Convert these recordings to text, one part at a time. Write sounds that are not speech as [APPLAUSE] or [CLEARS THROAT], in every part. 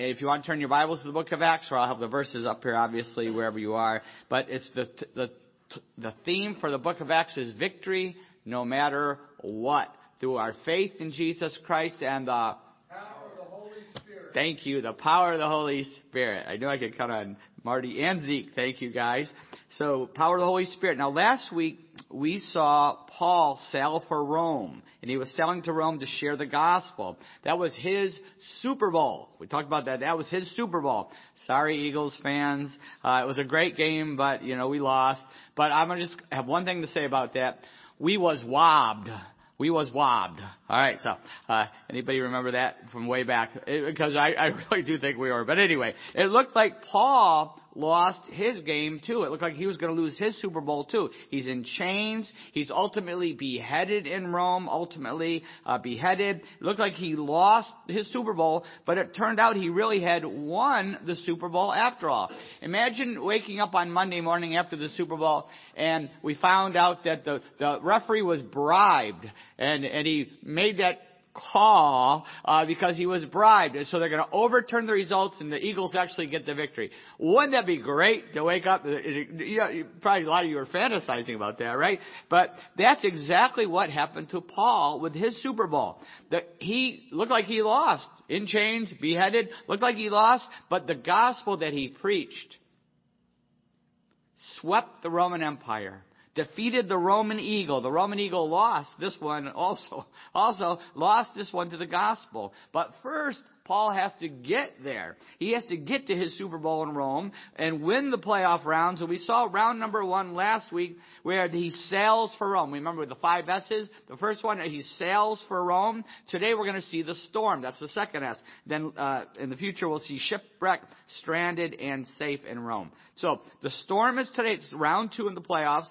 if you want to turn your Bibles to the book of Acts, or I'll have the verses up here, obviously, wherever you are. But it's the, the, the theme for the book of Acts is victory no matter what. Through our faith in Jesus Christ and the power of the Holy Spirit. Thank you. The power of the Holy Spirit. I knew I could count on Marty and Zeke. Thank you guys. So, power of the Holy Spirit. Now last week, we saw Paul sail for Rome. And he was sailing to Rome to share the gospel. That was his Super Bowl. We talked about that. That was his Super Bowl. Sorry, Eagles fans. Uh, it was a great game, but, you know, we lost. But I'm to just have one thing to say about that. We was wobbed we was wobbed. All right, so uh, anybody remember that from way back? It, because I, I [LAUGHS] really do think we were. But anyway, it looked like Paul lost his game too. It looked like he was going to lose his Super Bowl too. He's in chains. He's ultimately beheaded in Rome. Ultimately uh, beheaded. It looked like he lost his Super Bowl, but it turned out he really had won the Super Bowl after all. Imagine waking up on Monday morning after the Super Bowl and we found out that the the referee was bribed and and he made that call uh, because he was bribed. And so they're going to overturn the results and the Eagles actually get the victory. Wouldn't that be great to wake up? You know, probably a lot of you are fantasizing about that, right? But that's exactly what happened to Paul with his Super Bowl. That he looked like he lost in chains, beheaded, looked like he lost, but the gospel that he preached swept the Roman Empire defeated the Roman eagle. The Roman eagle lost this one also, [LAUGHS] also lost this one to the gospel. But first, Paul has to get there. He has to get to his Super Bowl in Rome and win the playoff rounds. And we saw round number one last week where he sails for Rome. Remember the five S's? The first one, he sails for Rome. Today we're going to see the storm. That's the second S. Then uh, in the future we'll see shipwreck, stranded, and safe in Rome. So the storm is today. It's round two in the playoffs.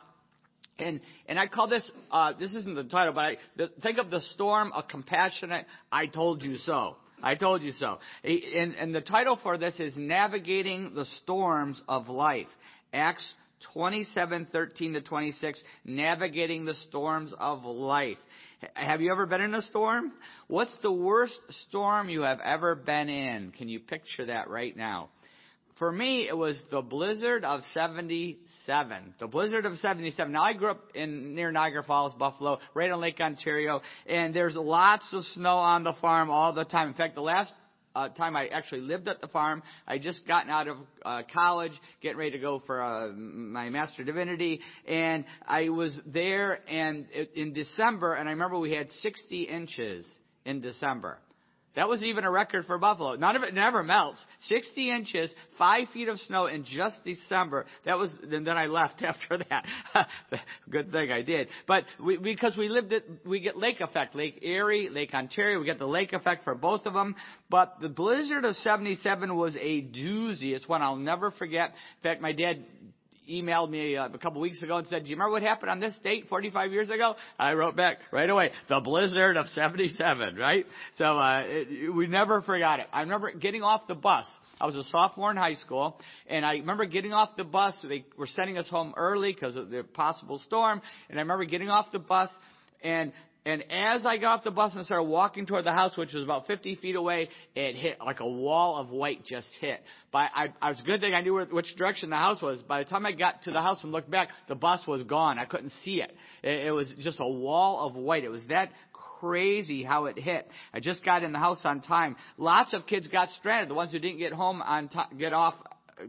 And, and I call this, uh, this isn't the title, but I, the, think of the storm, a compassionate, I told you so. I told you so. And, and the title for this is Navigating the Storms of Life. Acts 27, 13 to 26, Navigating the Storms of Life. Have you ever been in a storm? What's the worst storm you have ever been in? Can you picture that right now? For me, it was the blizzard of 77. The blizzard of 77. Now, I grew up in near Niagara Falls, Buffalo, right on Lake Ontario, and there's lots of snow on the farm all the time. In fact, the last uh, time I actually lived at the farm. I just gotten out of uh, college, getting ready to go for uh, my Master Divinity, and I was there and in December, and I remember we had 60 inches in December. That was even a record for Buffalo. None of it never melts. 60 inches, 5 feet of snow in just December. That was, and then I left [LAUGHS] after that. [LAUGHS] Good thing I did. But we, because we lived it, we get lake effect. Lake Erie, Lake Ontario, we get the lake effect for both of them. But the blizzard of 77 was a doozy. It's one I'll never forget. In fact, my dad emailed me uh, a couple weeks ago and said, "Do you remember what happened on this date 45 years ago?" I wrote back right away, "The blizzard of '77." Right? So uh, it, we never forgot it. I remember getting off the bus. I was a sophomore in high school, and I remember getting off the bus. They were sending us home early because of the possible storm, and I remember getting off the bus and and as I got off the bus and started walking toward the house, which was about 50 feet away, it hit like a wall of white just hit. But I, I was a good thing I knew which direction the house was. By the time I got to the house and looked back, the bus was gone. I couldn't see it. It, it was just a wall of white. It was that crazy how it hit. I just got in the house on time. Lots of kids got stranded. The ones who didn't get home on time, get off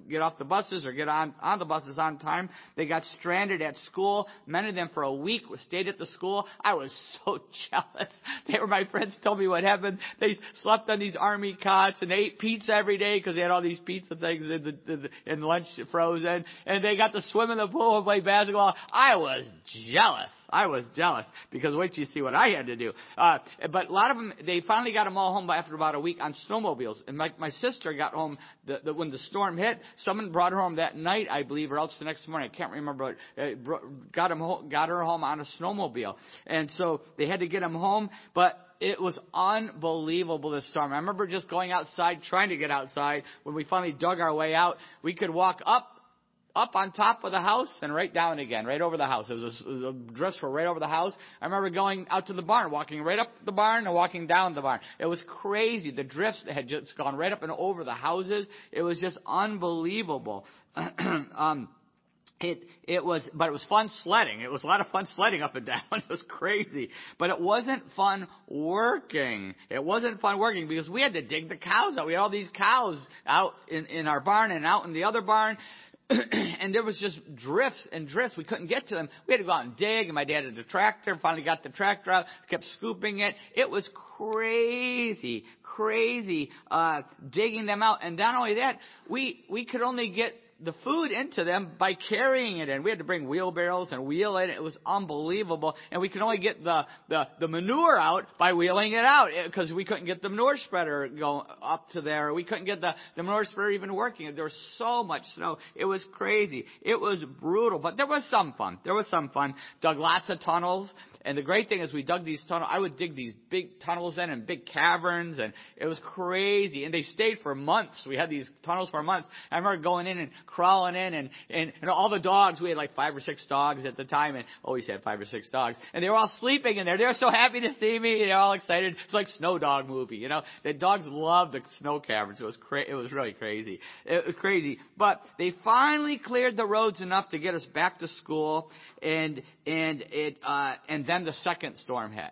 get off the buses or get on, on the buses on time. They got stranded at school. Many of them for a week stayed at the school. I was [LAUGHS] so jealous. They were my friends told me what happened. They slept on these army cots and ate pizza every day because they had all these pizza things in the, in the in lunch frozen. And they got to swim in the pool and play basketball. I was jealous. I was jealous because wait till you see what I had to do. Uh, but a lot of them, they finally got them all home after about a week on snowmobiles. And my, my sister got home the, the, when the storm hit. Someone brought her home that night, I believe, or else the next morning. I can't remember. But uh, got him got her home on a snowmobile. And so they had to get him home. But it was unbelievable this storm. I remember just going outside, trying to get outside. When we finally dug our way out, we could walk up up on top of the house and right down again, right over the house. It was, a, was a drifts were right over the house. I remember going out to the barn, walking right up the barn and walking down the barn. It was crazy. The drifts had just gone right up and over the houses. It was just unbelievable. [CLEARS THROAT] um, it it was but it was fun sledding. It was a lot of fun sledding up and down. [LAUGHS] It was crazy. But it wasn't fun working. It wasn't fun working because we had to dig the cows out. We had all these cows out in, in our barn and out in the other barn. [CLEARS THROAT] and there was just drifts and drifts. We couldn't get to them. We had to go out and dig, and my dad had a tractor. Finally got the tractor out, kept scooping it. It was crazy, crazy uh, digging them out. And not only that, we we could only get the food into them by carrying it in. We had to bring wheelbarrows and wheel it. It was unbelievable. And we could only get the, the, the manure out by wheeling it out eh, because we couldn't get the manure spreader going up to there. We couldn't get the, the manure spreader even working. There was so much snow. It was crazy. It was brutal, but there was some fun. There was some fun. Dug lots of tunnels. And the great thing is we dug these tunnels. I would dig these big tunnels in and big caverns and it was crazy. And they stayed for months. We had these tunnels for months. I remember going in and crawling in and, and, and all the dogs, we had like five or six dogs at the time and always had five or six dogs. And they were all sleeping in there. They were so happy to see me. They're all excited. It's like snow dog movie, you know. The dogs loved the snow caverns. It was cra- it was really crazy. It was crazy. But they finally cleared the roads enough to get us back to school and, and it, uh, and then the second storm hit.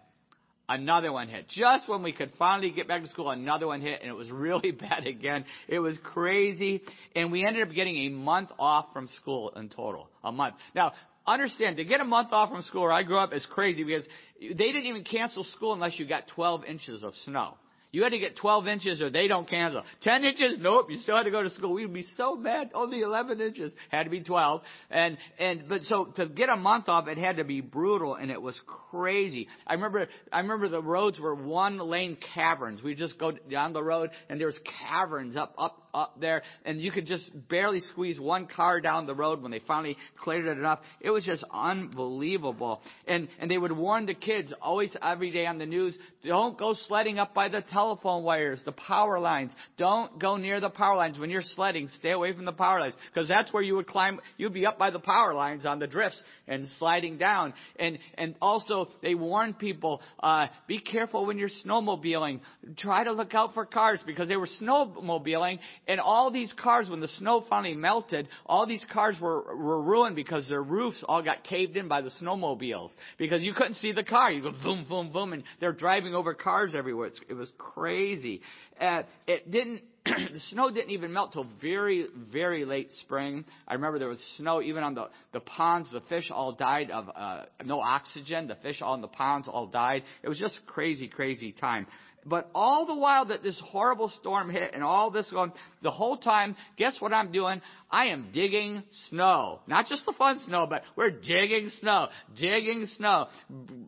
Another one hit. Just when we could finally get back to school, another one hit, and it was [LAUGHS] really bad again. It was crazy, and we ended up getting a month off from school in total. A month. Now, understand, to get a month off from school where I grew up is crazy because they didn't even cancel school unless you got 12 inches of snow. You had to get 12 inches or they don't cancel. 10 inches? Nope. You still had to go to school. We'd be so mad. Only 11 inches. Had to be 12. And, and, but so to get a month off, it had to be brutal and it was crazy. I remember, I remember the roads were one lane caverns. We just go down the road and there was caverns up, up, up there and you could just barely squeeze one car down the road when they finally cleared it enough. It was just unbelievable. And, and they would warn the kids always every day on the news, don't go sledding up by the telephone wires, the power lines. Don't go near the power lines when you're sledding. Stay away from the power lines because that's where you would climb. You'd be up by the power lines on the drifts and sliding down. And, and also they warn people, uh, be careful when you're snowmobiling. Try to look out for cars because they were snowmobiling and all these cars, when the snow finally melted, all these cars were, were ruined because their roofs all got caved in by the snowmobiles. Because you couldn't see the car. You go boom, boom, boom, and they're driving over cars everywhere. It was crazy. Uh, it didn't, [CLEARS THROAT] the snow didn't even melt till very, very late spring. I remember there was snow even on the, the ponds. The fish all died of uh, no oxygen. The fish all in the ponds all died. It was just crazy, crazy time. But all the while that this horrible storm hit and all this going, the whole time, guess what I'm doing? I am digging snow. Not just the fun snow, but we're digging snow, digging snow.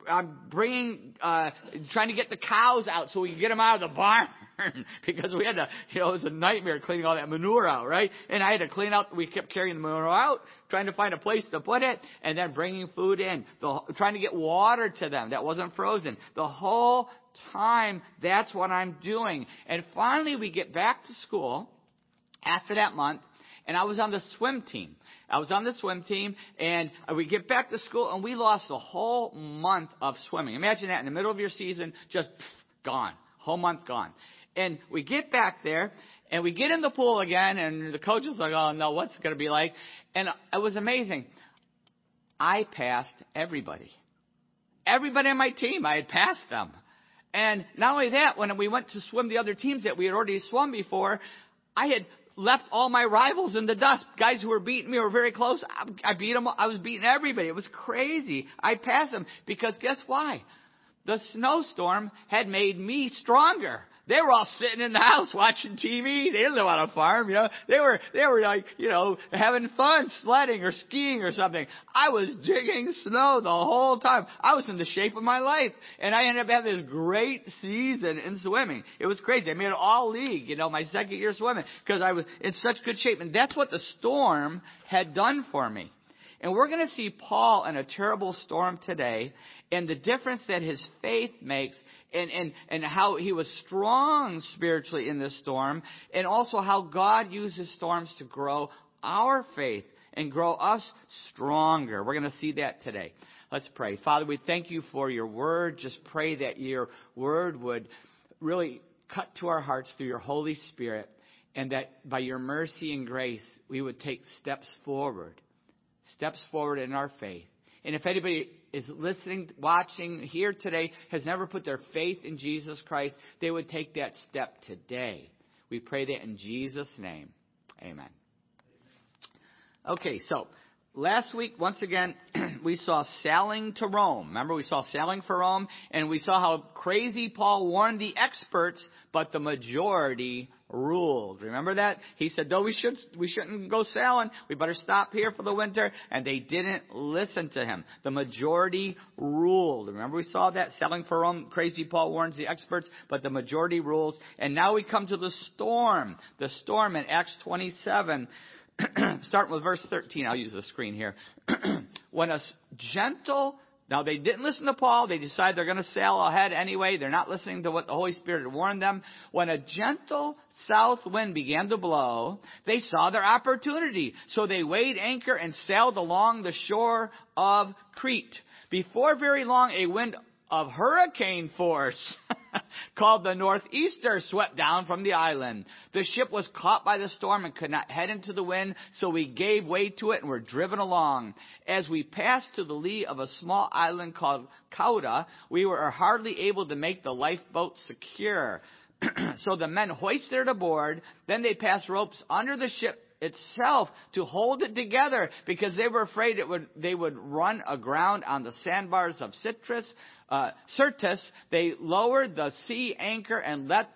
I'm bringing, uh, trying to get the cows out so we can get them out of the barn. [LAUGHS] because we had to, you know, it was a nightmare cleaning all that manure out, right? And I had to clean out, we kept carrying the manure out, trying to find a place to put it, and then bringing food in, the, trying to get water to them that wasn't frozen. The whole time, that's what I'm doing. And finally we get back to school after that month, and I was on the swim team. I was on the swim team, and we get back to school, and we lost a whole month of swimming. Imagine that in the middle of your season, just pff, gone. Whole month gone. And we get back there, and we get in the pool again, and the coach is like, oh no, what's it going to be like? And it was amazing. I passed everybody. Everybody on my team, I had passed them. And not only that, when we went to swim the other teams that we had already swum before, I had left all my rivals in the dust. Guys who were beating me were very close. I beat them. I was beating everybody. It was crazy. I passed them because guess why? The snowstorm had made me stronger. They were all sitting in the house [LAUGHS] watching TV. They didn't know how to farm, you know. They were, they were like, you know, having fun sledding or skiing or something. I was digging snow the whole time. I was in the shape of my life. And I ended up having this great season in swimming. It was crazy. I made all league, you know, my second year swimming because I was in such good shape. And that's what the storm had done for me. And we're going to see Paul in a terrible storm today and the difference that his faith makes and, and, and how he was strong spiritually in this storm and also how God uses storms to grow our faith and grow us stronger. We're going to see that today. Let's pray. Father, we thank you for your word. Just pray that your word would really cut to our hearts through your Holy Spirit and that by your mercy and grace, we would take steps forward, steps forward in our faith. And if anybody is listening, watching here today, has never put their faith in Jesus Christ, they would take that step today. We pray that in Jesus' name. Amen. Okay, so last week, once again, [CLEARS THROAT] we saw sailing to Rome. Remember, we saw sailing for Rome, and we saw how crazy Paul warned the experts, but the majority ruled. Remember that? He said, though we should, we shouldn't go sailing, we better stop here for the winter, and they didn't listen to him. The majority ruled. Remember we saw that? Sailing for Rome, crazy Paul warns the experts, but the majority rules. And now we come to the storm. The storm in Acts 27. [CLEARS THROAT] starting with verse 13, I'll use the screen here. [CLEARS THROAT] when a gentle, now they didn't listen to Paul, they decide they're going to sail ahead anyway, they're not listening to what the Holy Spirit had warned them. When a gentle south wind began to blow, they saw their opportunity. So they weighed anchor and sailed along the shore of Crete. Before very long, a wind of hurricane force [LAUGHS] called the Northeaster swept down from the island. The ship was caught by the storm and could not head into the wind, so we gave way to it and were driven along. As we passed to the lee of a small island called Cauda, we were hardly able to make the lifeboat secure. [CLEARS THROAT] so the men hoisted it aboard, then they passed ropes under the ship itself to hold it together because they were afraid it would, they would run aground on the sandbars of Citrus, uh, Syrtis. They lowered the sea anchor and let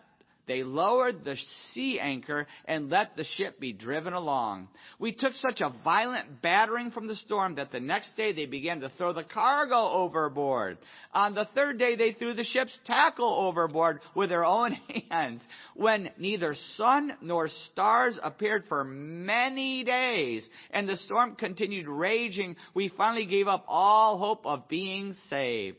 they lowered the sea anchor and let the ship be driven along. We took such a violent battering from the storm that the next day they began to throw the cargo overboard. On the third day they threw the ship's tackle overboard with their own [LAUGHS] hands. When neither sun nor stars appeared for many days and the storm continued raging, we finally gave up all hope of being saved.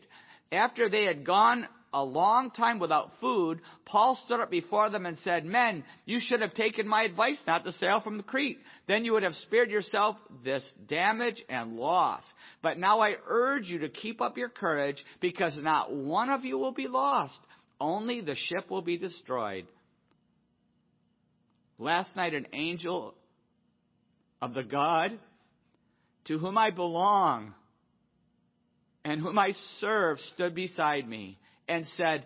After they had gone a long time without food, Paul stood up before them and said, Men, you should have taken my advice not to sail from Crete. Then you would have spared yourself this damage and loss. But now I urge you to keep up your courage because not one of you will be lost. Only the ship will be destroyed. Last night, an angel of the God to whom I belong and whom I serve stood beside me and said,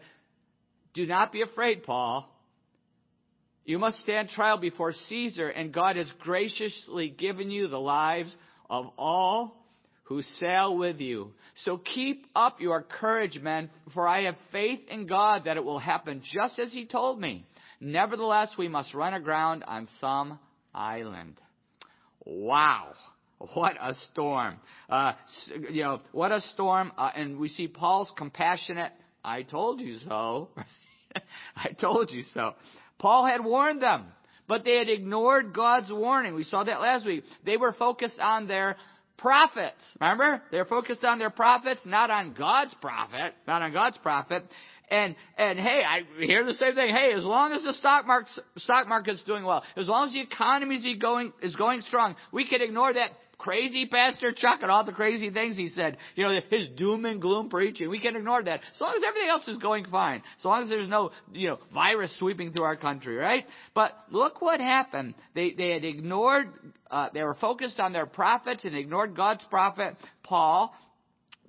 Do not be afraid, Paul. You must stand trial before Caesar, and God has graciously given you the lives of all who sail with you. So keep up your courage, men, for I have faith in God that it will happen just as He told me. Nevertheless, we must run aground on some island. Wow. What a storm. Uh, you know, what a storm. Uh, and we see Paul's compassionate I told you so. [LAUGHS] I told you so. Paul had warned them, but they had ignored God's warning. We saw that last week. They were focused on their profits. Remember? They're focused on their profits, not on God's prophet, not on God's prophet. And and hey, I hear the same thing. Hey, as long as the stock market stock market's doing well, as long as the economy is going is going strong, we can ignore that crazy Pastor Chuck and all the crazy things he said. You know, his doom and gloom preaching. We can ignore that. As long as everything else is going fine. As long as there's no, you know, virus sweeping through our country, right? But look what happened. They, they had ignored, uh, they were focused on their profits and ignored God's prophet, Paul.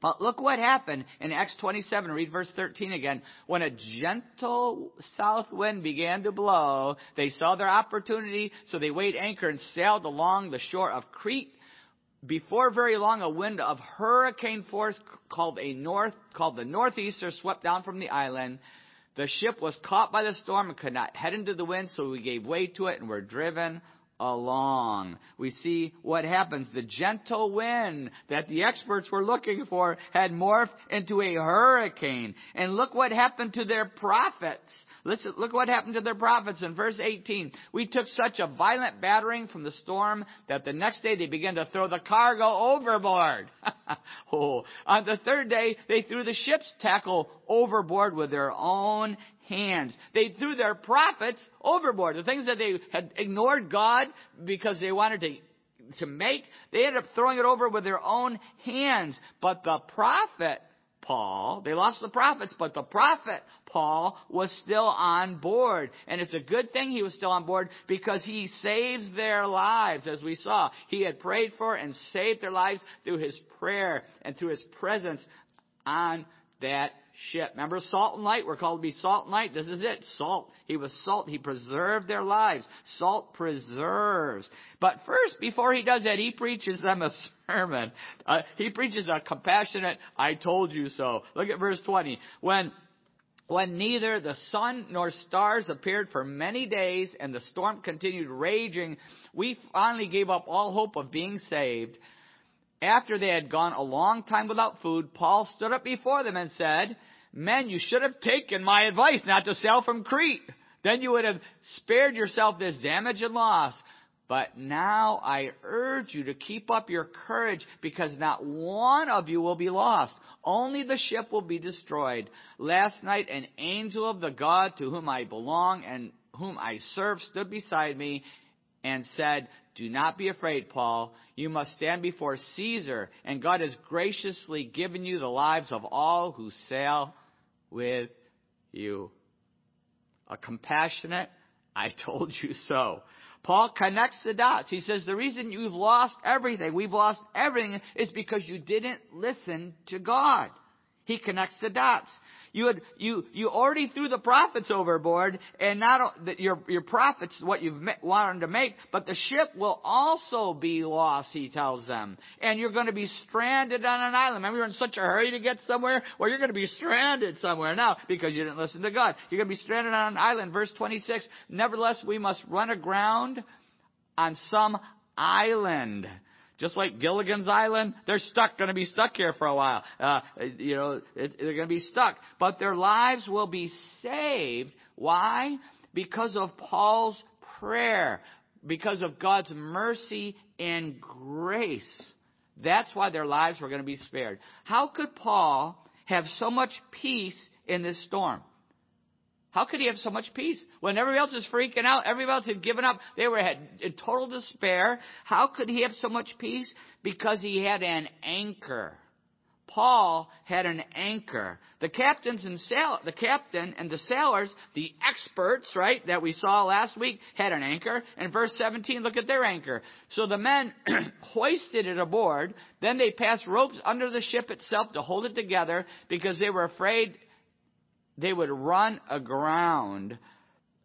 But look what happened in Acts 27. Read verse 13 again. When a gentle south wind began to blow, they saw their opportunity, so they weighed anchor and sailed along the shore of Crete before very long, a wind of hurricane force called a north, called the northeaster swept down from the island. The ship was caught by the storm and could not head into the wind, so we gave way to it and were driven along. We see what happens. The gentle wind that the experts were looking for had morphed into a hurricane. And look what happened to their profits. Listen, look what happened to their profits in verse 18. We took such a violent battering from the storm that the next day they began to throw the cargo overboard. [LAUGHS] oh. On the third day, they threw the ship's tackle overboard with their own hands. They threw their profits overboard. The things that they had ignored God because they wanted to to make, they ended up throwing it over with their own hands. But the prophet, Paul, they lost the profits, but the prophet, Paul, was still on board. And it's a good thing he was still on board because he saves their lives, as we saw. He had prayed for and saved their lives through his prayer and through his presence on that ship. Remember salt and light? We're called to be salt and light. This is it. Salt. He was salt. He preserved their lives. Salt preserves. But first, before he does that, he preaches them a [LAUGHS] sermon. Uh, he preaches a compassionate, I told you so. Look at verse 20. When when neither the sun nor stars appeared for many days and the storm continued raging, we finally gave up all hope of being saved. After they had gone a long time without food, Paul stood up before them and said, Men, you should have taken my advice not to sail from Crete. Then you would have spared yourself this damage and loss. But now I urge you to keep up your courage because not one of you will be lost. Only the ship will be destroyed. Last night an angel of the God to whom I belong and whom I serve stood beside me and said, Do not be afraid, Paul. You must stand before Caesar, and God has graciously given you the lives of all who sail with you. A compassionate, I told you so. Paul connects the dots. He says the reason you've lost everything, we've lost everything, is because you didn't listen to God. He connects the dots. You had, you, you already threw the profits overboard, and not that your, your profits, what you've wanted to make, but the ship will also be lost, he tells them. And you're going to be stranded on an island. Remember, you're in such a hurry to get somewhere? Well, you're going to be stranded somewhere now because you didn't listen to God. You're going to be stranded on an island. Verse 26, nevertheless, we must run aground on some island just like Gilligan's Island, they're stuck, going to be stuck here for a while. Uh, you know, it, they're going to be stuck. But their lives will be saved. Why? Because of Paul's prayer. Because of God's mercy and grace. That's why their lives were going to be spared. How could Paul have so much peace in this storm? How could he have so much peace? When everybody else is freaking out, everybody else had given up, they were in total despair. How could he have so much peace? Because he had an anchor. Paul had an anchor. The captains and sail, the captain and the sailors, the experts, right, that we saw last week, had an anchor. And verse 17, look at their anchor. So the men [CLEARS THROAT] hoisted it aboard. Then they passed ropes under the ship itself to hold it together because they were afraid they would run aground.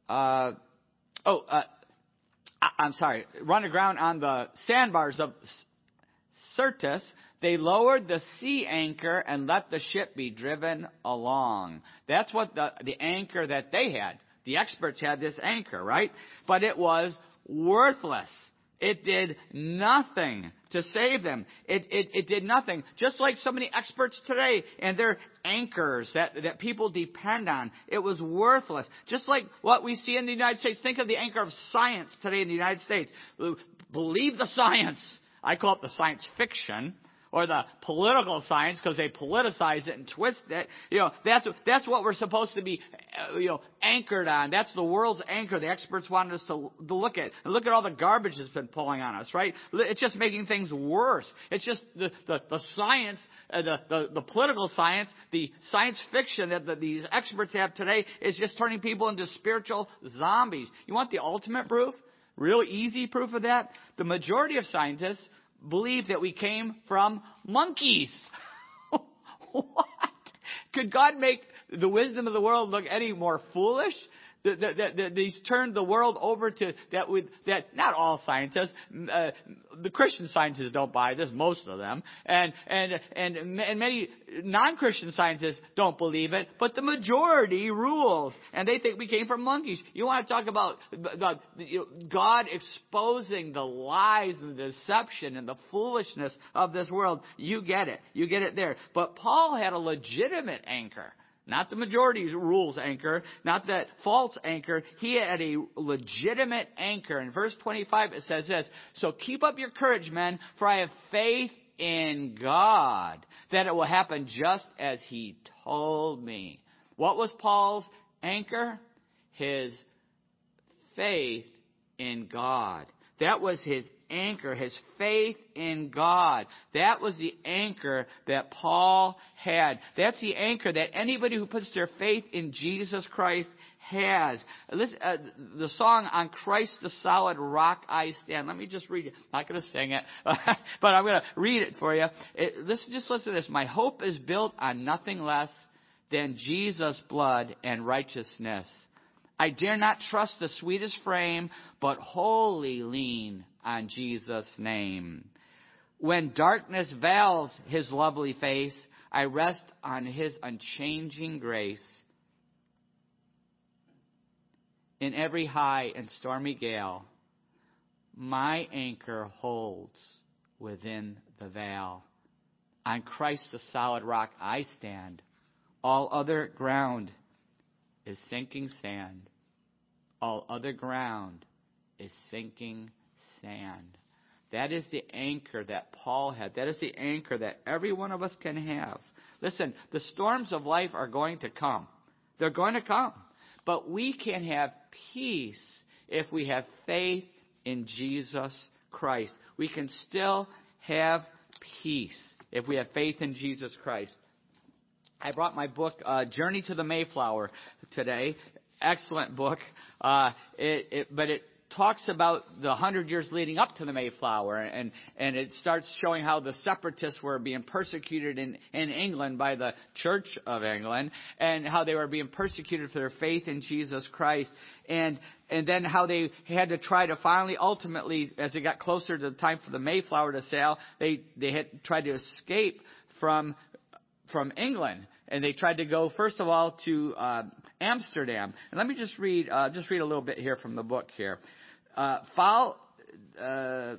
Uh, oh, uh, I'm sorry, run aground on the sandbars of Syrtis. They lowered the sea anchor and let the ship be driven along. That's what the, the anchor that they had. The experts had this anchor, right? But it was worthless. It did nothing to save them. It, it, it did nothing. Just like so many experts today and their anchors that, that people depend on. It was worthless. Just like what we see in the United States. Think of the anchor of science today in the United States. Believe the science. I call it the science fiction or the political science because they politicize it and twist it. You know, that's, that's what we're supposed to be, uh, you know, anchored on. That's the world's anchor. The experts wanted us to, to look at. And look at all the garbage that's been pulling on us, right? It's just making things worse. It's just the, the, the science, uh, the, the, the political science, the science fiction that the, these experts have today is just turning people into spiritual zombies. You want the ultimate proof? Real easy proof of that? The majority of scientists believe that we came from monkeys. [LAUGHS] what? Could God make the wisdom of the world look any more foolish? That, that, that he's turned the world over to that with that not all scientists uh, the Christian scientists don't buy this most of them and and and and many non-Christian scientists don't believe it but the majority rules and they think we came from monkeys. You want to talk about God, God exposing the lies and the deception and the foolishness of this world? You get it. You get it there. But Paul had a legitimate anchor not the majority's rules anchor, not that false anchor. He had a legitimate anchor. In verse 25 it says this, So keep up your courage, men, for I have faith in God that it will happen just as he told me. What was Paul's anchor? His faith in God. That was his anchor, his faith in God. That was the anchor that Paul had. That's the anchor that anybody who puts their faith in Jesus Christ has. Listen, uh, the song on Christ the solid rock I stand. Let me just read it. I'm not going to sing it, [LAUGHS] but I'm going to read it for you. It, listen, just listen to this. My hope is built on nothing less than Jesus' blood and righteousness. I dare not trust the sweetest frame, but wholly lean on Jesus' name. When darkness veils his lovely face, I rest on his unchanging grace. In every high and stormy gale, my anchor holds within the veil. On Christ the solid rock I stand. All other ground is sinking sand. All other ground is sinking sand. That is the anchor that Paul had. That is the anchor that every one of us can have. Listen, the storms of life are going to come. They're going to come. But we can have peace if we have faith in Jesus Christ. We can still have peace if we have faith in Jesus Christ. I brought my book, uh, Journey to the Mayflower, today. Excellent book. Uh, it, it, but it talks about the hundred years leading up to the Mayflower, and and it starts showing how the separatists were being persecuted in in England by the Church of England, and how they were being persecuted for their faith in Jesus Christ, and and then how they had to try to finally, ultimately, as it got closer to the time for the Mayflower to sail, they they had tried to escape from from England, and they tried to go first of all to uh, Amsterdam. And let me just read uh, just read a little bit here from the book here. Uh, foul, uh,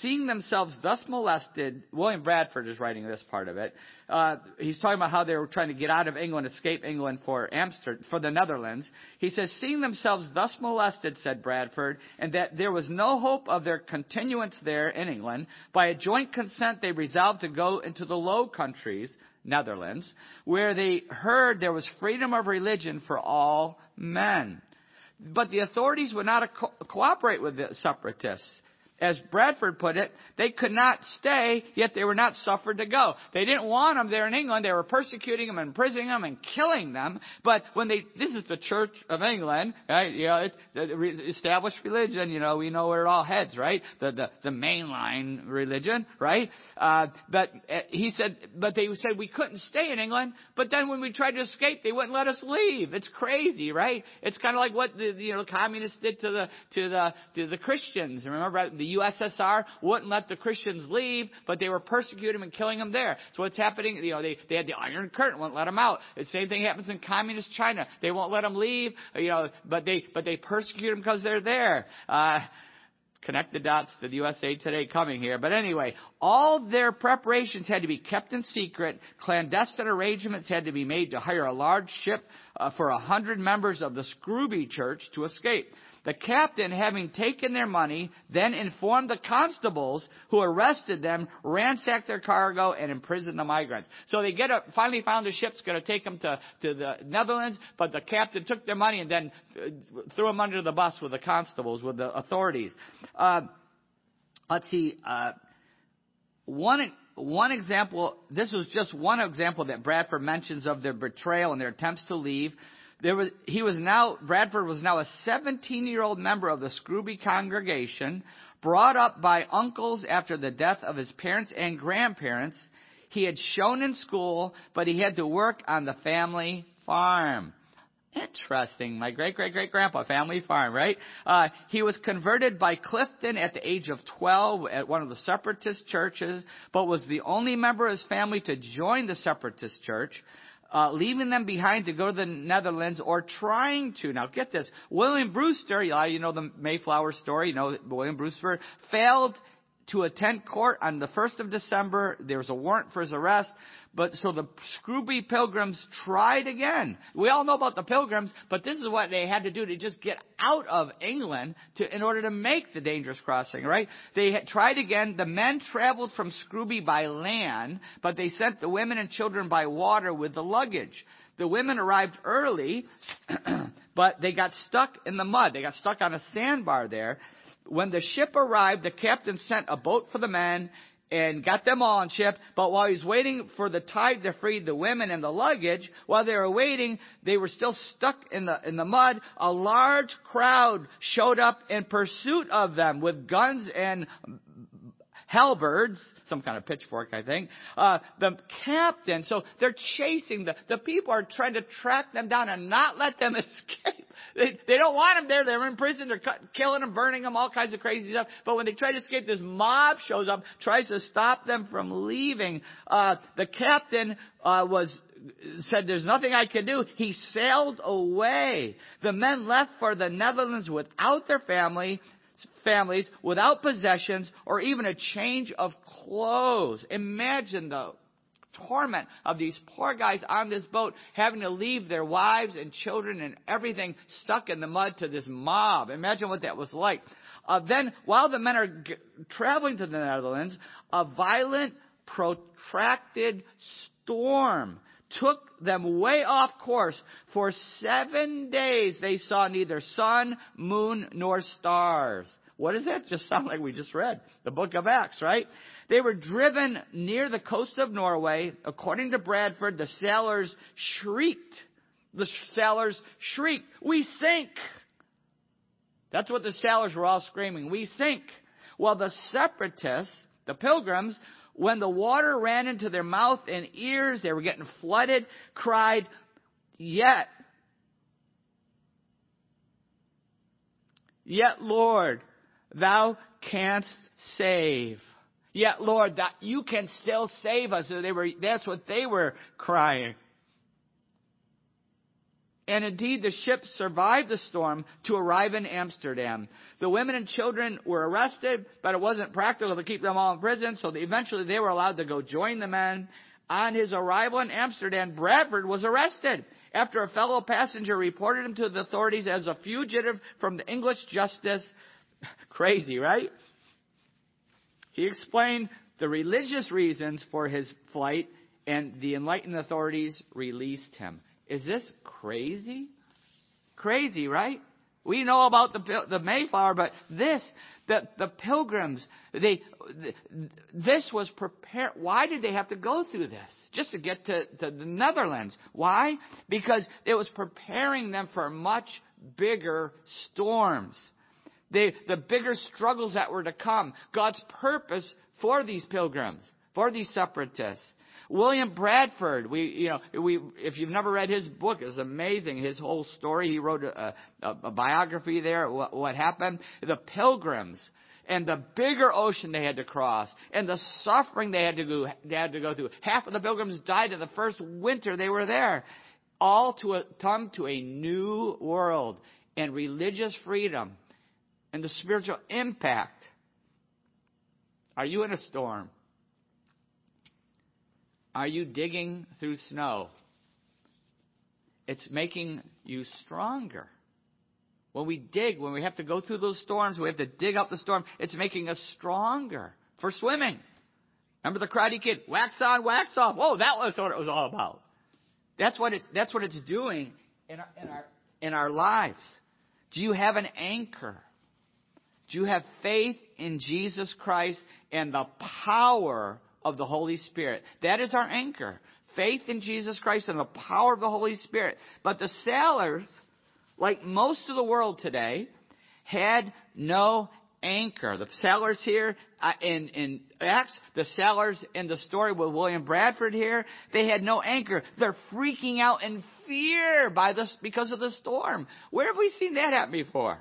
seeing themselves thus molested, William Bradford is writing this part of it. Uh, he's talking about how they were trying to get out of England, escape England for Amsterdam, for the Netherlands. He says, seeing themselves thus molested, said Bradford, and that there was no hope of their continuance there in England, by a joint consent they resolved to go into the Low Countries, Netherlands, where they heard there was freedom of religion for all men. But the authorities would not co- cooperate with the separatists as Bradford put it, they could not stay, yet they were not suffered to go. They didn't want them there in England. They were persecuting them, imprisoning them, and killing them. But when they, this is the Church of England, right? You know, established religion. You know, we know where it all heads, right? The the, the mainline religion, right? Uh, but uh, he said, but they said we couldn't stay in England. But then when we tried to escape, they wouldn't let us leave. It's crazy, right? It's kind of like what the you know communists did to the to the to the Christians. Remember the USSR wouldn't let the Christians leave, but they were persecuting them and killing them there. So what's happening? You know, they, they had the Iron Curtain, won't let them out. The same thing happens in communist China. They won't let them leave, you know, but they, but they persecute them because they're there. Uh, connect the dots to the USA Today coming here. But anyway, all their preparations had to be kept in secret. Clandestine arrangements had to be made to hire a large ship uh, for a hundred members of the Scrooby Church to escape. The captain, having taken their money, then informed the constables who arrested them, ransacked their cargo, and imprisoned the migrants. So they get a, finally found a ship's going to take them to, to the Netherlands, but the captain took their money and then uh, threw them under the bus with the constables, with the authorities. Uh, let's see. Uh, one one example, this was just one example that Bradford mentions of their betrayal and their attempts to leave. There was, he was now, Bradford was now a 17 year old member of the Scrooby congregation, brought up by uncles after the death of his parents and grandparents. He had shown in school, but he had to work on the family farm. Interesting. My great great great grandpa, family farm, right? Uh, he was converted by Clifton at the age of 12 at one of the separatist churches, but was the only member of his family to join the separatist church uh, leaving them behind to go to the Netherlands or trying to. Now get this. William Brewster, you know the Mayflower story, you know William Brewster failed to attend court on the 1st of December. There was a warrant for his arrest. But so the Scrooby pilgrims tried again. We all know about the pilgrims, but this is what they had to do to just get out of England to, in order to make the dangerous crossing, right? They tried again. The men traveled from Scrooby by land, but they sent the women and children by water with the luggage. The women arrived early, [CLEARS THROAT] but they got stuck in the mud. They got stuck on a sandbar there. When the ship arrived, the captain sent a boat for the men and got them all on ship. But while he was waiting for the tide to free the women and the luggage, while they were waiting, they were still stuck in the, in the mud. A large crowd showed up in pursuit of them with guns and halberds, some kind of pitchfork, I think. Uh, the captain, so they're chasing the, the people are trying to track them down and not let them [LAUGHS] escape. They, they don't want them there. They're in prison. They're cut, killing them, burning them, all kinds of crazy stuff. But when they try to escape, this mob shows up, tries to stop them from leaving. Uh, the captain, uh, was said, There's nothing I can do. He sailed away. The men left for the Netherlands without their family families without possessions or even a change of clothes. Imagine the torment of these poor guys on this boat having to leave their wives and children and everything stuck in the mud to this mob. Imagine what that was like. Uh, then, while the men are g- traveling to the Netherlands, a violent, protracted storm took them way off course. For seven days they saw neither sun, moon, nor stars. What does that just sound like we just read? The book of Acts, right? They were driven near the coast of Norway. According to Bradford, the sailors shrieked. The sailors shrieked, We sink! That's what the sailors were all screaming. We sink! While the separatists, the pilgrims, when the water ran into their mouth and ears, they were getting flooded, cried, Yet, yet, Lord, thou canst save. Yet, Lord, that you can still save us. So they were, that's what they were crying. And indeed, the ship survived the storm to arrive in Amsterdam. The women and children were arrested, but it wasn't practical to keep them all in prison, so eventually they were allowed to go join the men. On his arrival in Amsterdam, Bradford was arrested after a fellow passenger reported him to the authorities as a fugitive from the English justice. [LAUGHS] Crazy, right? He explained the religious reasons for his flight, and the enlightened authorities released him. Is this crazy? Crazy, right? We know about the the Mayflower, but this, the the pilgrims, they this was prepared. Why did they have to go through this just to get to, to the Netherlands? Why? Because it was preparing them for much bigger storms. The, the bigger struggles that were to come. God's purpose for these pilgrims, for these separatists. William Bradford, we, you know, we, if you've never read his book, it's amazing. His whole story. He wrote a, a, a biography there, what, what happened. The pilgrims and the bigger ocean they had to cross and the suffering they had to go, they had to go through. Half of the pilgrims died in the first winter they were there. All to a, come to a new world and religious freedom and the spiritual impact. Are you in a storm? Are you digging through snow? It's making you stronger. When we dig, when we have to go through those storms, we have to dig up the storm, it's making us stronger for swimming. Remember the Karate Kid? Wax on, wax off. Whoa, that was what it was all about. That's what it's, that's what it's doing in our, in our, in our lives. Do you have an anchor? Do you have faith in Jesus Christ and the power of the Holy Spirit. That is our anchor. Faith in Jesus Christ and the power of the Holy Spirit. But the sailors, like most of the world today, had no anchor. The sailors here uh, in, in Acts, the sailors in the story with William Bradford here, they had no anchor. They're freaking out in fear by this because of the storm. Where have we seen that happen before?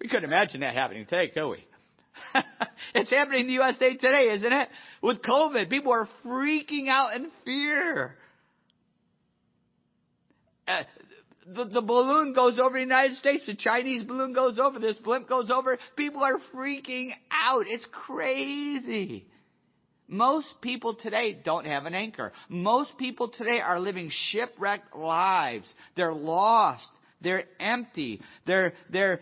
We couldn't imagine that happening today, could we? [LAUGHS] it's happening in the USA today, isn't it? With COVID, people are freaking out in fear. Uh, the, the balloon goes over the United States, the Chinese balloon goes over, this blimp goes over. People are freaking out. It's crazy. Most people today don't have an anchor. Most people today are living shipwrecked lives. They're lost. They're empty. They're, they're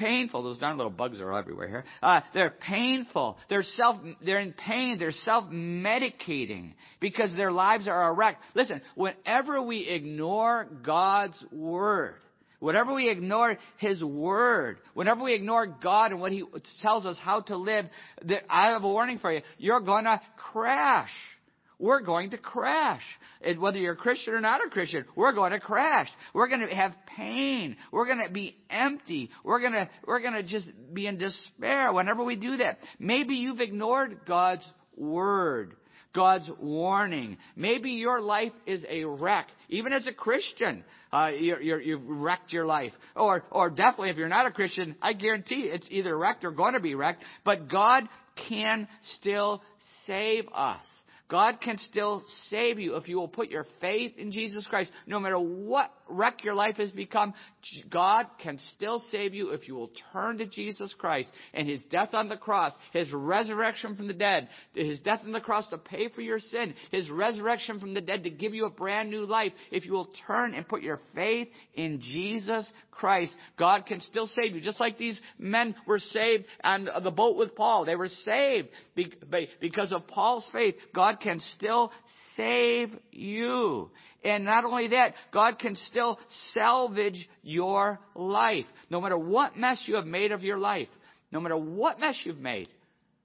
painful. Those darn little bugs are everywhere here. Uh, they're painful. They're self, they're in pain. They're self-medicating because their lives are a wreck. Listen, whenever we ignore God's word, Whenever we ignore His Word, whenever we ignore God and what He tells us how to live, I have a warning for you. You're gonna crash. We're going to crash. And whether you're a Christian or not a Christian, we're going to crash. We're going to have pain. We're going to be empty. We're going to, we're going to just be in despair whenever we do that. Maybe you've ignored God's Word. God's warning. Maybe your life is a wreck. Even as a Christian, uh, you have wrecked your life. Or, or definitely if you're not a Christian, I guarantee it's either wrecked or going to be wrecked. But God can still save us. God can still save you if you will put your faith in Jesus Christ. No matter what wreck your life has become, God can still save you if you will turn to Jesus Christ and His death on the cross, His resurrection from the dead, His death on the cross to pay for your sin, His resurrection from the dead to give you a brand new life. If you will turn and put your faith in Jesus Christ, God can still save you. Just like these men were saved on the boat with Paul. They were saved because of Paul's faith. God can still save you. And not only that, God can still salvage your life. No matter what mess you have made of your life, no matter what mess you've made,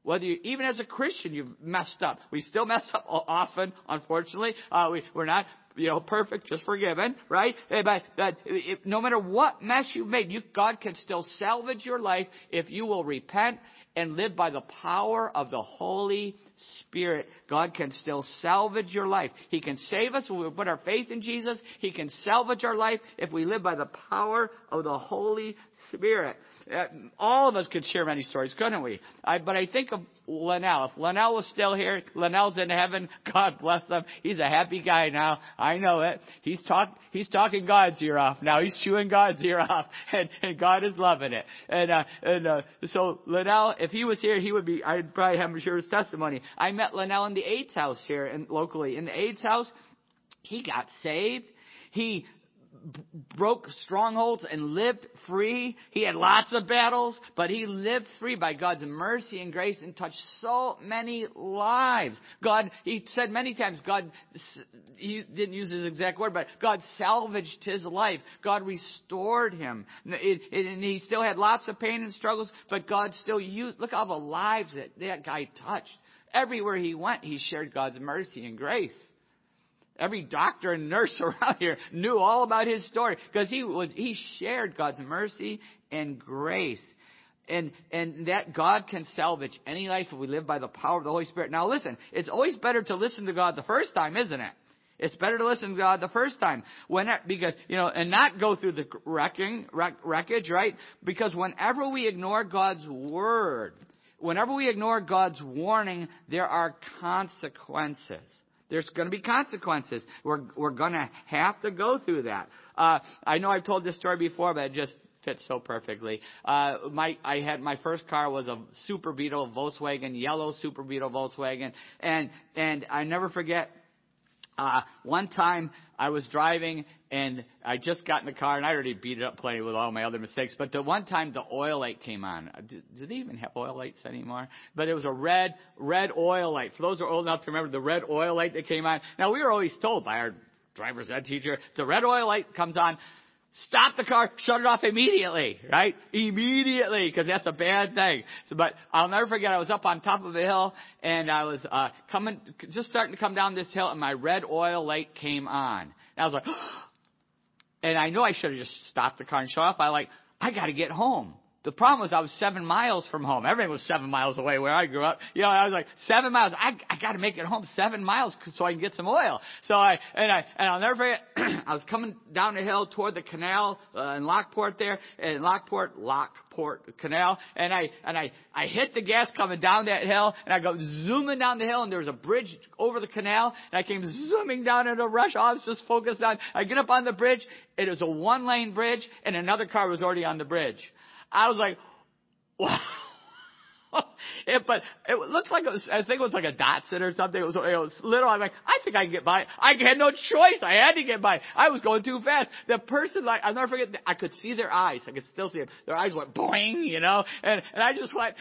whether you, even as a Christian, you've messed up. We still mess up often, unfortunately. Uh, we, we're not, you know, perfect, just forgiven, right? Eh, but, but if, no matter what mess you've made, you, God can still salvage your life if you will repent and live by the power of the Holy Spirit, God can still salvage your life. He can save us when we put our faith in Jesus. He can salvage our life if we live by the power of the Holy Spirit. Uh, all of us could share many stories, couldn't we? I, but I think of Linnell. If Linnell was still here, Linnell's in heaven. [LAUGHS] God bless him. He's a happy guy now. I know it. He's talk, he's talking God's ear off now. He's chewing God's ear off, [LAUGHS] and, and God is loving it. And uh, and uh, so Linnell, if he was here, he would be. I'd probably have him share his testimony. I met Linnell in the AIDS house here, and locally in the AIDS house. He got saved. He broke strongholds and lived free. He had lots of battles, but he lived free by God's mercy and grace and touched so many lives. God, he said many times, God, he didn't use his exact word, but God salvaged his life. God restored him. and he still had lots of pain and struggles, but God still used, look all the lives that that guy touched. Everywhere he went, he shared God's mercy and grace. Every doctor and nurse [LAUGHS] around here knew all about his story because he was, he shared God's mercy and grace. And, and that God can salvage any life if we live by the power of the Holy Spirit. Now listen, it's always better to listen to God the first time, isn't it? It's better to listen to God the first time. When, because, you know, and not go through the wrecking, wreck, wreckage, right? Because whenever we ignore God's word, whenever we ignore God's warning, there are consequences. There's going to be consequences. We're, we're going to have to go through that. Uh, I know I've told this story before, but it just fits so perfectly. Uh, my, I had, my first car was a Super Beetle Volkswagen, yellow Super Beetle Volkswagen, and, and I never forget, uh, one time I was driving and I just got in the car and I already beat it up plenty with all my other mistakes. But the one time the oil light came on, uh, do, do they even have oil lights anymore? But it was a red, red oil light. For those who are old enough to remember the red oil light that came on. Now we were always told by our driver's ed teacher, the red oil light comes on, Stop the car, shut it off immediately, right? Immediately, because that's a bad thing. So, but I'll never forget, I was up on top of a hill, and I was uh, coming, just starting to come down this hill, and my red oil light came on. And I was like, [GASPS] and I know I should have just stopped the car and shut off. I like, I got to get home. The problem was I was seven miles from home. Everything was seven miles away where I grew up. You know, I was like, seven miles. I, I gotta make it home seven miles so I can get some oil. So I, and I, and I'll never forget, [CLEARS THROAT] I was coming down the hill toward the canal, uh, in Lockport there, in Lockport, Lockport Canal, and I, and I, I hit the gas coming down that hill, and I go zooming down the hill, and there was a bridge over the canal, and I came zooming down in a rush. I was just focused on, I get up on the bridge, it was a one lane bridge, and another car was already on the bridge. I was like, wow. [LAUGHS] it, but it looks like it was, I think it was like a Datsun or something. It was, it was little. I'm like, I think I can get by. I had no choice. I had to get by. I was going too fast. The person, like, I'll never forget, I could see their eyes. I could still see them. Their eyes went boing, you know, and, and I just went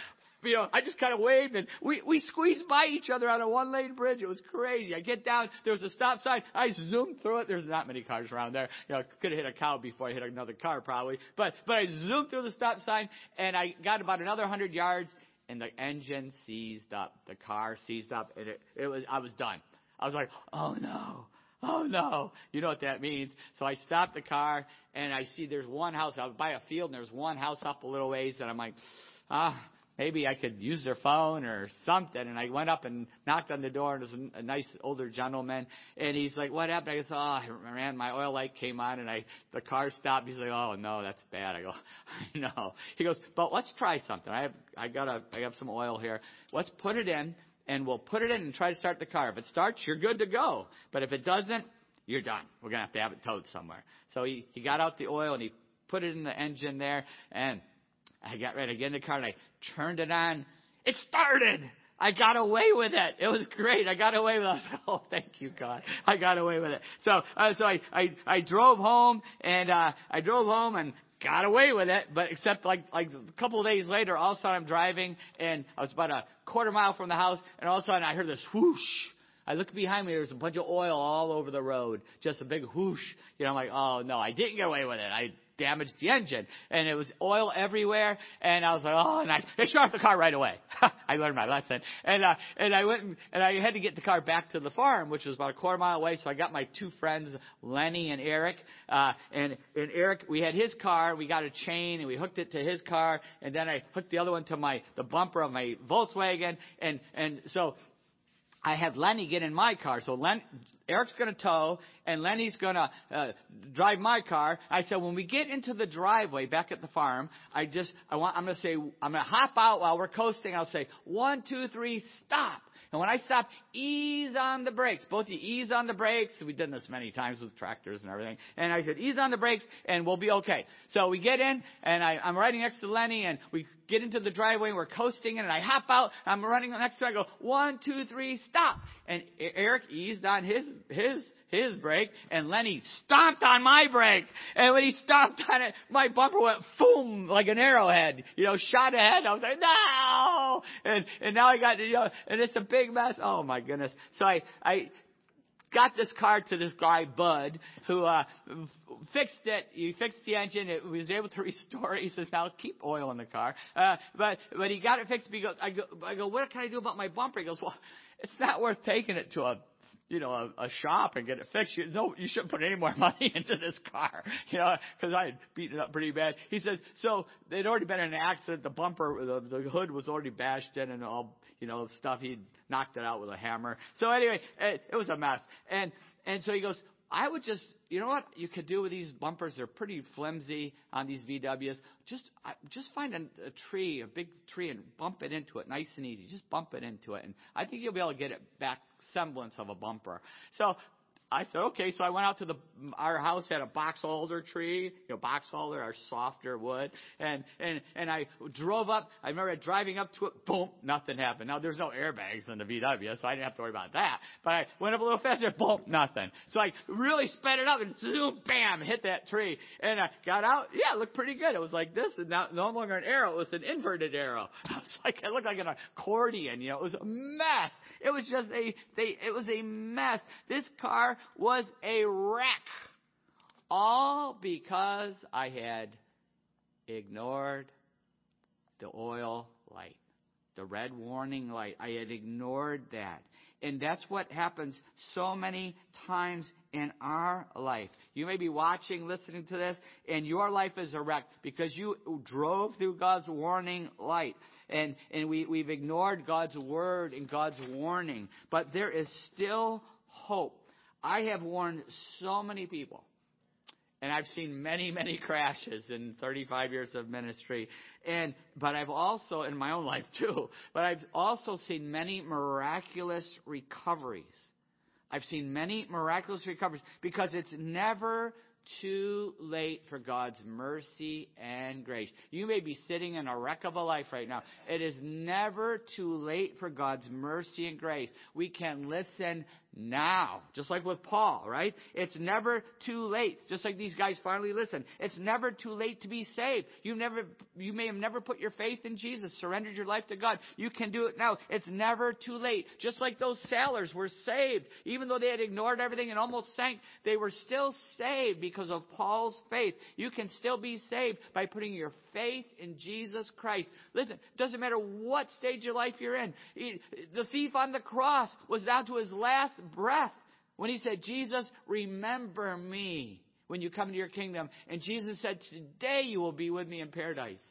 you know, I just kind of waved and we, we squeezed by each other on a one lane bridge. It was crazy. I get down, there was a stop sign. I zoomed through it. There's not many cars around there. You know, could have hit a cow before I hit another car probably. But, but I zoomed through the stop sign and I got about another hundred yards and the engine seized up. The car seized up and it, it was, I was done. I was like, oh no oh no, you know what that means. So I stopped the car and I see there's one house. I was by a field and there's one house up a little ways and I'm like, ah, maybe I could use their phone or something. And I went up and knocked on the door and there's a, a nice older gentleman and he's like, what happened? I go, oh, man, my oil light came on and I, the car stopped. He's like, oh no, that's bad. I go, [LAUGHS] I know. He goes, but let's try something. I have, I got a, I have some oil here. Let's put it in and we'll put it in and try to start the car. If it starts, you're good to go. But if it doesn't, you're done. We're to have to have it towed somewhere. So he, he got out the oil and he put it in the engine there and I got ready to get in the car and I turned it on. It started. I got away with it. It was great. I got away with it. [LAUGHS] Oh, thank you, God. I got away with it. So, uh, so I, I, I drove home and, uh, I drove home and got away with it, but except like like a couple of days later, all of a sudden I'm driving and I was about a quarter mile from the house, and all of a sudden I heard this whoosh. I look behind me, there's a bunch of oil all over the road, just a big whoosh. You know, I'm like, oh no, I didn't get away with it. I damaged the engine. And it was oil everywhere. And I was like, oh, and I, I shut off the car right away. [LAUGHS] I learned my lesson. And, uh, and I went and, and I had to get the car back to the farm, which was about a quarter mile away. So I got my two friends, Lenny and Eric. Uh, and, and Eric, we had his car. We got a chain and we hooked it to his car. And then I hooked the other one to my, the bumper of my Volkswagen. And, and so I had Lenny get in my car. So Len, Eric's going to tow, and Lenny's going to uh, drive my car. I said, when we get into the driveway back at the farm, I just, I want, I'm going to say, I'm going to hop out while we're coasting. I'll say, one, two, three, stop. And when I stop, ease on the brakes. Both you ease on the brakes. We've done this many times with tractors and everything. And I said, ease on the brakes and we'll be okay. So we get in and I, I'm riding next to Lenny and we get into the driveway and we're coasting in and I hop out. I'm running next to. I go, one, two, three, stop. And Eric eased on his, his his brake, and Lenny stomped on my brake. And when he stomped on it, my bumper went boom like an arrowhead, you know, shot ahead. I was like, no! And, and now I got, you know, and it's a big mess. Oh my goodness. So I, I, got this car to this guy Bud, who uh, fixed it. He fixed the engine. It was able to [LAUGHS] restore it. He says, "Now keep oil in the car." Uh, but but he got it fixed. Goes, I go, I go, what can I do about my bumper? He goes, well, it's not worth taking it to a you know, a, a shop and get it fixed. You, no, you shouldn't put any more [LAUGHS] money into this car, you know, because I had beaten it up pretty bad. He says, so there'd already been in an accident. The bumper, the, the hood was already bashed in and all, you know, stuff. He'd knocked it out with a hammer. So anyway, it, it was a mess. And, and so he goes, I would just, you know what you could do with these bumpers? They're pretty flimsy on these VWs. Just, just find a, a tree, a big tree, and bump it into it, nice and easy. Just bump it into it, and I think you'll be able to get it back semblance of a bumper. So I said, okay. So I went out to the, our house had a box alder tree, you know, box alder, our softer wood. And, and, and I drove up. I remember driving up to it. Boom. Nothing happened. Now there's no airbags in the VW, so I didn't have to worry about that. But I went up a little faster. Boom. Nothing. So I really sped it up and zoom, bam, hit that tree. And I got out. Yeah, it looked pretty good. It was like this and now no longer an arrow. It was an inverted arrow. [LAUGHS] I was like, it looked like an accordion. You know, it was a mess. It was just a, they, it was a mess. This car was a wreck. All because I had ignored the oil light, the red warning light. I had ignored that. And that's what happens so many times in our life. You may be watching, listening to this, and your life is a wreck because you drove through God's warning light. And, and we, we've ignored God's word and God's warning. But there is still hope. I have warned so many people. And I've seen many, many [LAUGHS] crashes in 35 years of ministry. And, but I've also, in my own life too, but I've also seen many miraculous recoveries. I've seen many miraculous recoveries because it's never too late for God's mercy and grace. You may be sitting in a wreck of a life right now. It is never too late for God's mercy and grace. We can listen now. Just like with Paul, right? It's never too late. Just like these guys finally listen. It's never too late to be saved. You never, you may have never put your faith in Jesus, surrendered your life to God. You can do it now. It's never too late. Just like those sailors were saved. Even though they had ignored everything and almost sank, they were still saved because of Paul's faith. You can still be saved by putting your faith in Jesus Christ. Listen, doesn't matter what stage of life you're in. The thief on the cross was down to his last breath when he said, Jesus, remember me when you come into your kingdom. And Jesus said, today you will be with me in paradise.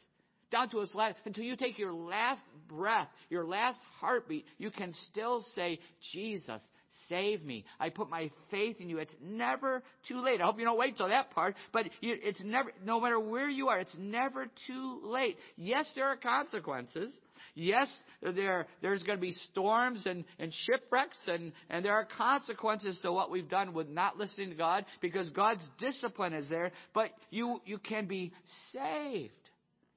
Down to his last, until you take your last breath, your last heartbeat, you can still say, Jesus, save me. I put my faith in you. It's never too late. I hope you don't wait till that part, but you, it's never, no matter where you are, it's never too late. Yes, there are consequences. Yes, there, there's going to be storms and, and shipwrecks and, and there are consequences to what we've done with not listening to God because God's discipline is there, but you, you can be saved.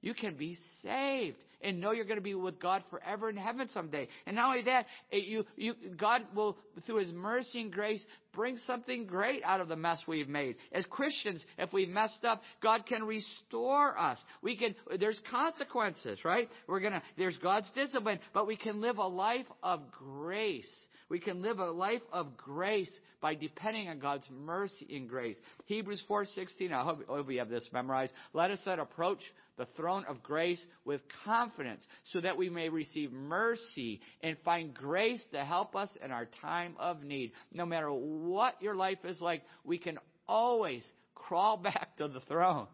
You can be saved and know you're going to be with God forever in heaven someday. And not only that, you, you, God will, through His mercy and grace, bring something great out of the mess we've made. As Christians, if we've messed up, God can restore us. We can, there's consequences, right? We're gonna, there's God's discipline, but we can live a life of grace. We can live a life of grace by depending on God's mercy and grace. Hebrews 4:16. I hope, we have this memorized. Let us then approach the throne of grace with confidence so that we may receive mercy and find grace to help us in our time of need. No matter what your life is like, we can always crawl [LAUGHS] back to the throne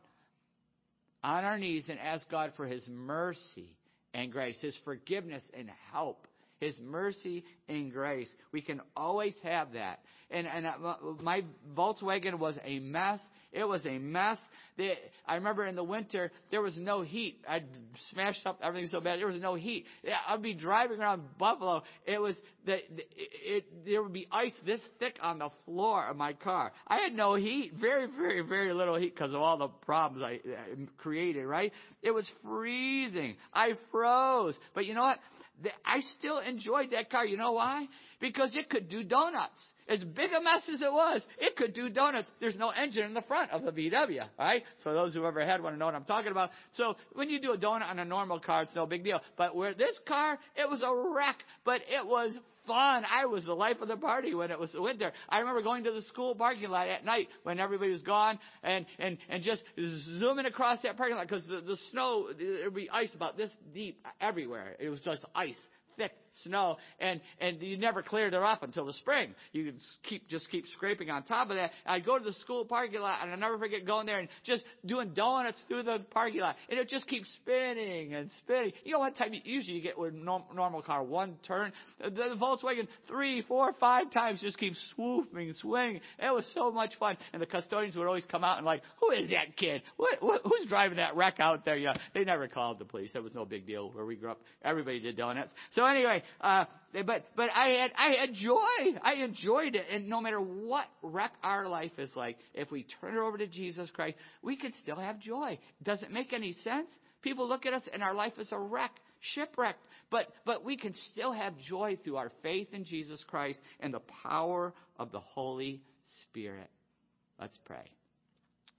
on our knees and ask God for His mercy and grace, His forgiveness and help. His mercy and grace. We can always have that. And, and uh, my Volkswagen was a mess. It was a mess. They, I remember in the winter, there was no heat. I'd smashed up everything so bad. There was no heat. I'd be driving around Buffalo. It was, the, it, it, there would be ice this thick on the floor of my car. I had no heat. Very, very, very little heat because of all the problems I, I created, right? It was freezing. I froze. But you know what? I still enjoyed that car. You know why? Because it could do donuts. As big a mess as it was, it could do donuts. There's no engine in the front of the VW, right? For those who ever had one know what I'm talking about. So when you do a donut on a normal car, it's no big deal. But where this car, it was a wreck, but it was fun. I was the life of the party when it was winter. I remember going to the school parking lot at night when everybody was gone and, and, and just zooming across that parking lot because the, the snow, there'd be ice about this deep everywhere. It was just ice thick snow, and and you never cleared it off until the spring. You could keep just keep scraping on top of that. I'd go to the school parking lot, and I never forget going there and just doing donuts through the parking lot, and it just keeps spinning and spinning. You know what time you, usually you get with no, normal car one turn. The, the Volkswagen three, four, five times just keeps swooping, swinging. It was so much fun, and the custodians would always come out and like, who is that kid? What, what who's driving that wreck out there? Yeah, they never called the police. That was no big deal where we grew up. Everybody did donuts. So anyway, uh, but but I had I had joy. I enjoyed it, and no matter what wreck our life is like, if we turn it over to Jesus Christ, we can still have joy. Does it make any sense? People look at us, and our life is a wreck, shipwrecked. But but we can still have joy through our faith in Jesus Christ and the power of the Holy Spirit. Let's pray.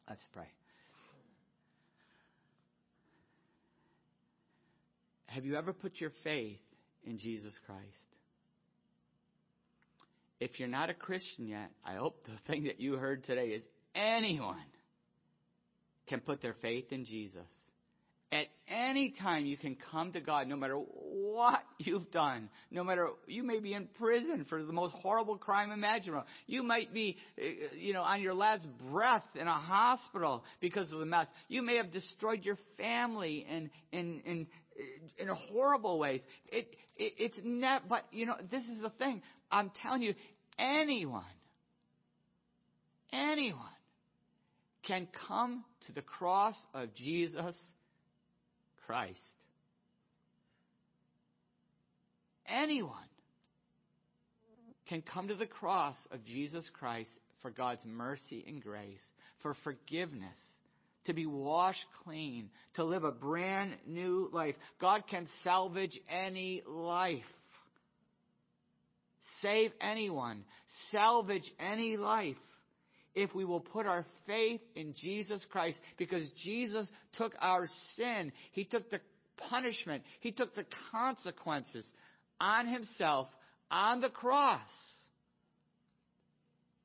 Let's pray. Have you ever put your faith in Jesus Christ. If you're not a Christian yet, I hope the [LAUGHS] thing that you heard today is anyone can put their faith in Jesus. At any time you can come to God, no matter what [LAUGHS] you've done, no matter, you may be in prison for the most horrible crime imaginable. You might be, eh, eh, you know, on your last breath in a hospital because of the mess. You may have destroyed your family and, and, and in a horrible ways. It, it, it's not, but you know, this is the thing. I'm telling you, anyone, anyone can come to the cross of Jesus Christ. Anyone can come to the cross of Jesus Christ for God's mercy and grace, for forgiveness to be washed clean, to live a brand new life. God can salvage any life. save anyone, salvage any life if we will put our faith in Jesus Christ because Jesus took our sin. He took the punishment. He took the consequences on himself on the cross.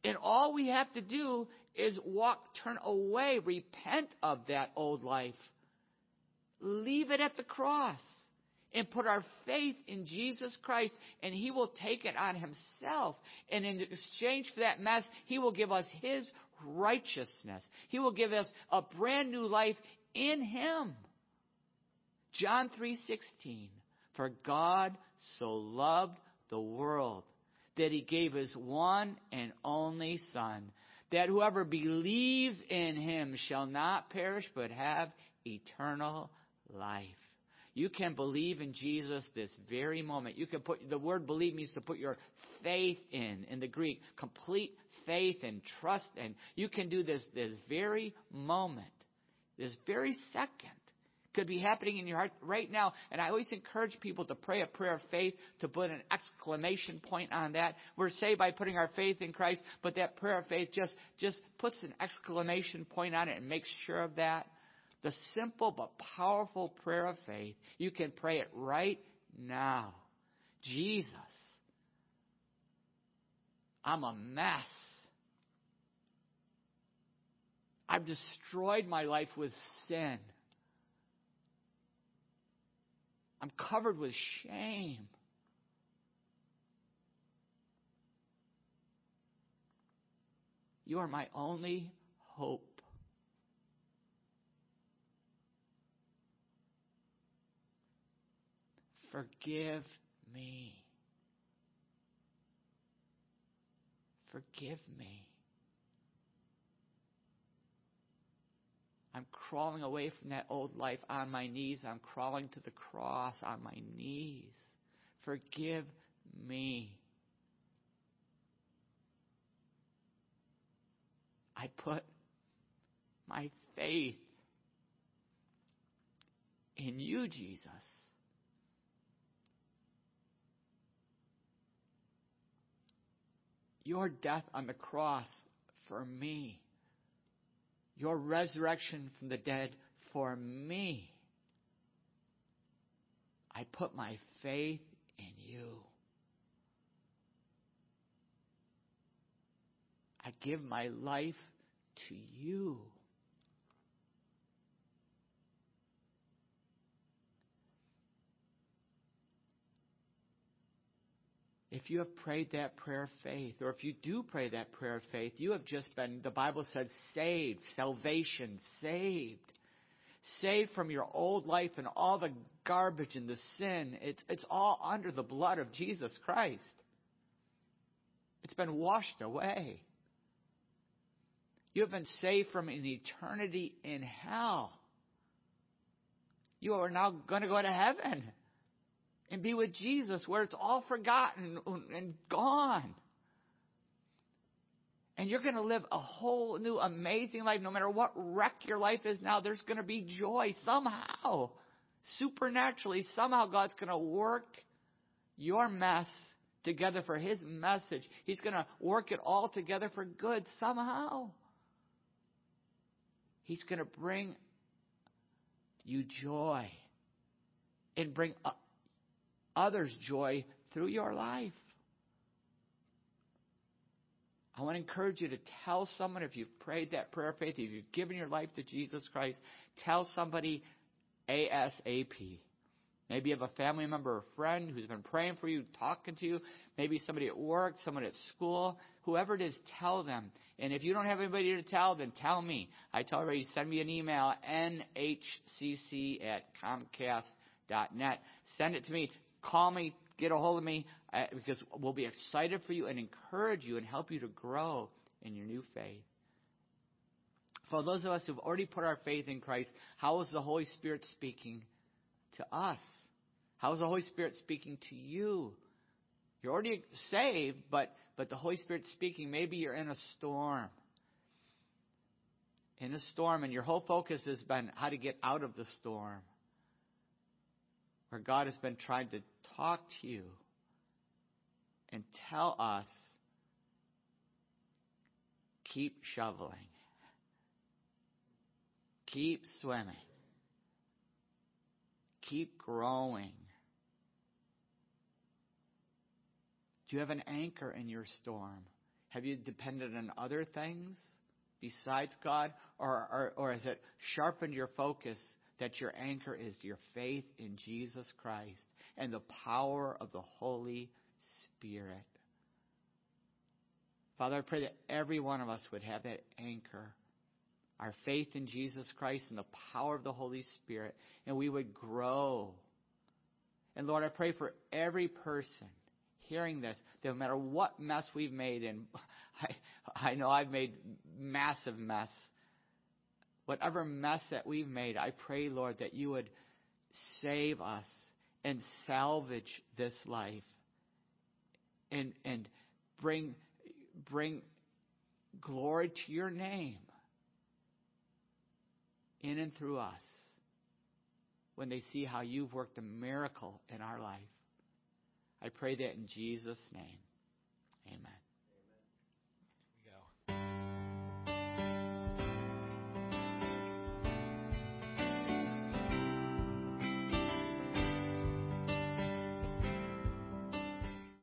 And all we have to do is walk, turn away, repent of that old life. Leave it at the cross and put our faith in Jesus Christ, and He will take it on Himself. And in exchange for that mess, He will give us His righteousness. He will give us a brand new life in Him. John 3:16 For God so loved the world that he gave his one and only son that whoever believes in him shall not perish but have eternal life. You can believe in Jesus this very moment. You can put the word believe means to put your faith in in the Greek, complete faith and trust and you can do this this very moment, this very second could be happening in your heart right now. And I always encourage people to pray a prayer of faith, to put an exclamation point on that. We're saved by putting our faith in Christ, but that prayer of faith just, just puts an exclamation point on it and makes sure of that. The simple but powerful prayer of faith, you can pray it right now. Jesus, I'm a mess. I've destroyed my life with sin. I'm covered with shame. You are my only hope. Forgive me. Forgive me. I'm crawling away from that old life on my knees. I'm crawling to the cross on my knees. Forgive me. I put my faith in you, Jesus. Your death on the cross for me your resurrection from the dead for me. I put my faith in you. I give my life to you. If you have prayed that prayer of faith, or if you do pray that prayer of faith, you have just been, the Bible says, saved, salvation, saved. Saved from your old life and all the garbage and the sin. It's, it's all under the blood of Jesus Christ. It's been washed away. You have been saved from an eternity in hell. You are now going to go to heaven and be with Jesus where it's all forgotten and gone. And you're going to live a whole new amazing life. No matter what wreck your life is now, there's going to be joy somehow. Supernaturally, somehow God's going to work your mess together for His message. He's going to work it all together for good somehow. He's going to bring you joy and bring others joy through your life. I want to encourage you to tell someone if you've prayed that prayer of faith, if you've given your life to Jesus Christ, tell somebody ASAP. Maybe you have a family member or friend who's been praying for you, talking to you. Maybe somebody at work, someone at school. Whoever it is, tell them. And if you don't have anybody to tell, then tell me. I tell everybody, send me an email, nhcc at comcast.net. Send it to me. Call me, get a hold of me, uh, because we'll be excited for you and encourage you and help you to grow in your new faith. For those of us who've already put our faith in Christ, how is the Holy Spirit speaking to us? How is the Holy Spirit speaking to you? You're already saved, but, but the Holy Spirit's speaking. Maybe you're in a storm. In a storm, and your whole focus has been how to get out of the storm where God has been trying to talk to you. and tell us keep shoveling, keep swimming, keep growing. Do you have an anchor in your storm? Have you depended on other things besides God? Or, or, or has it sharpened your focus that your anchor is your faith in Jesus Christ and the power of the Holy Spirit? Father, I pray that every one of us would have that anchor, our faith in Jesus Christ and the power of the Holy Spirit, and we would grow. And Lord, I pray for every person hearing this, no matter what mess we've made, and [LAUGHS] I, I know I've made massive mess, whatever mess that we've made, I pray, Lord, that you would save us and salvage this life and, and bring, bring glory to your name in and through us when they see how you've worked a miracle in our life. I pray that in Jesus' name. Amen.